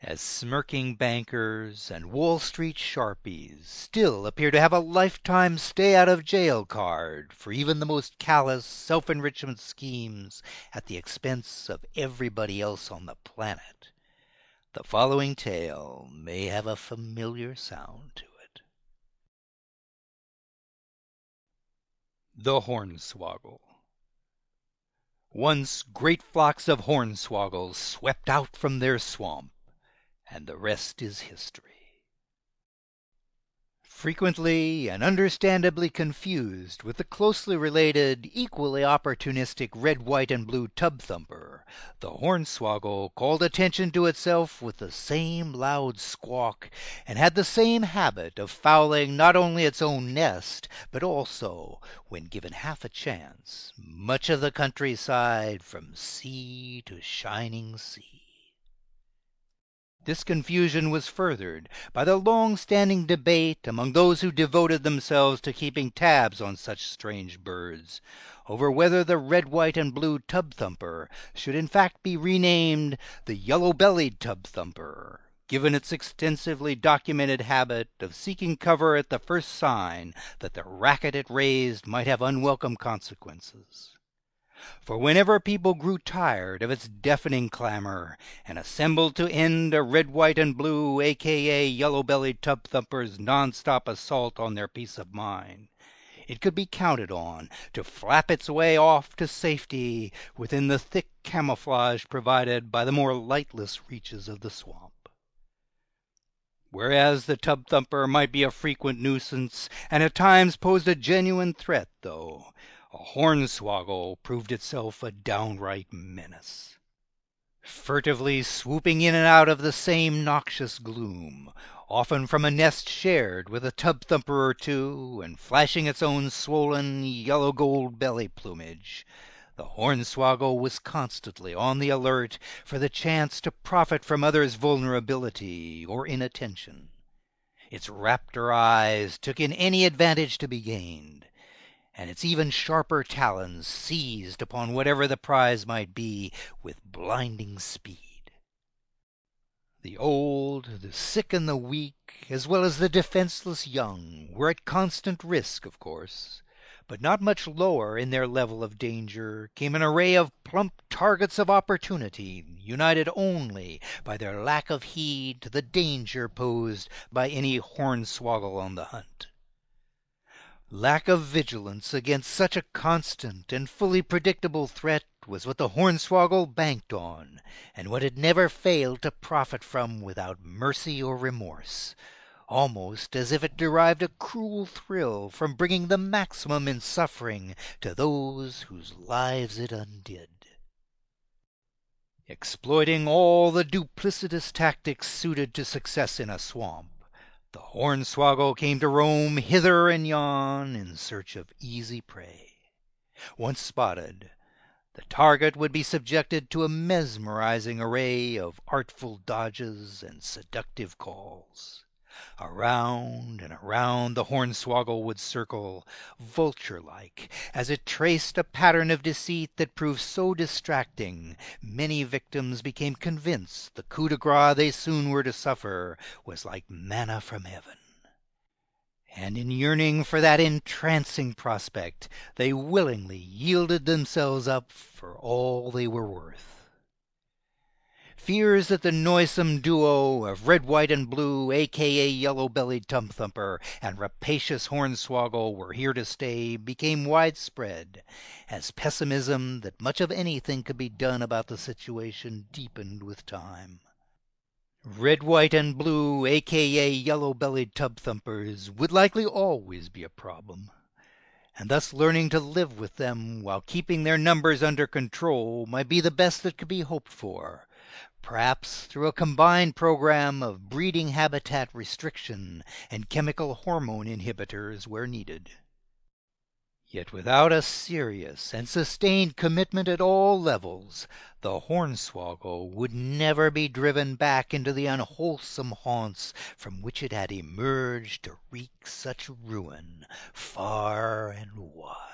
As smirking bankers and Wall Street sharpies still appear to have a lifetime stay out of jail card for even the most callous self enrichment schemes at the expense of everybody else on the planet, the following tale may have a familiar sound to it. The Hornswoggle Once great flocks of hornswoggles swept out from their swamp and the rest is history. Frequently and understandably confused with the closely related, equally opportunistic red, white, and blue tub thumper, the hornswoggle called attention to itself with the same loud squawk, and had the same habit of fouling not only its own nest, but also, when given half a chance, much of the countryside from sea to shining sea. This confusion was furthered by the long standing debate among those who devoted themselves to keeping tabs on such strange birds, over whether the red, white, and blue tub thumper should in fact be renamed the yellow bellied tub thumper, given its extensively documented habit of seeking cover at the first sign that the racket it raised might have unwelcome consequences. For whenever people grew tired of its deafening clamor, and assembled to end a red, white, and blue, aka yellow bellied tub thumper's non stop assault on their peace of mind, it could be counted on to flap its way off to safety within the thick camouflage provided by the more lightless reaches of the swamp. Whereas the tub thumper might be a frequent nuisance, and at times posed a genuine threat, though hornswoggle proved itself a downright menace. Furtively swooping in and out of the same noxious gloom, often from a nest shared with a tub thumper or two, and flashing its own swollen yellow gold belly plumage, the hornswoggle was constantly on the alert for the chance to profit from others' vulnerability or inattention. Its raptor eyes took in any advantage to be gained and its even sharper talons seized upon whatever the prize might be with blinding speed. The old, the sick, and the weak, as well as the defenseless young, were at constant risk, of course, but not much lower in their level of danger came an array of plump targets of opportunity, united only by their lack of heed to the danger posed by any hornswoggle on the hunt. Lack of vigilance against such a constant and fully predictable threat was what the hornswoggle banked on, and what it never failed to profit from without mercy or remorse, almost as if it derived a cruel thrill from bringing the maximum in suffering to those whose lives it undid. Exploiting all the duplicitous tactics suited to success in a swamp, the hornswoggle came to roam hither and yon in search of easy prey. Once spotted, the target would be subjected to a mesmerizing array of artful dodges and seductive calls. Around and around the hornswoggle would circle, vulture like, as it traced a pattern of deceit that proved so distracting many victims became convinced the coup de grace they soon were to suffer was like manna from heaven. And in yearning for that entrancing prospect they willingly yielded themselves up for all they were worth fears that the noisome duo of red, white, and blue, aka yellow bellied tub thumper, and rapacious hornswoggle were here to stay, became widespread, as pessimism that much of anything could be done about the situation deepened with time. Red, white, and blue, aka yellow bellied tub thumpers, would likely always be a problem and thus learning to live with them while keeping their numbers under control might be the best that could be hoped for, perhaps through a combined program of breeding habitat restriction and chemical hormone inhibitors where needed. Yet without a serious and sustained commitment at all levels the hornswoggle would never be driven back into the unwholesome haunts from which it had emerged to wreak such ruin far and wide.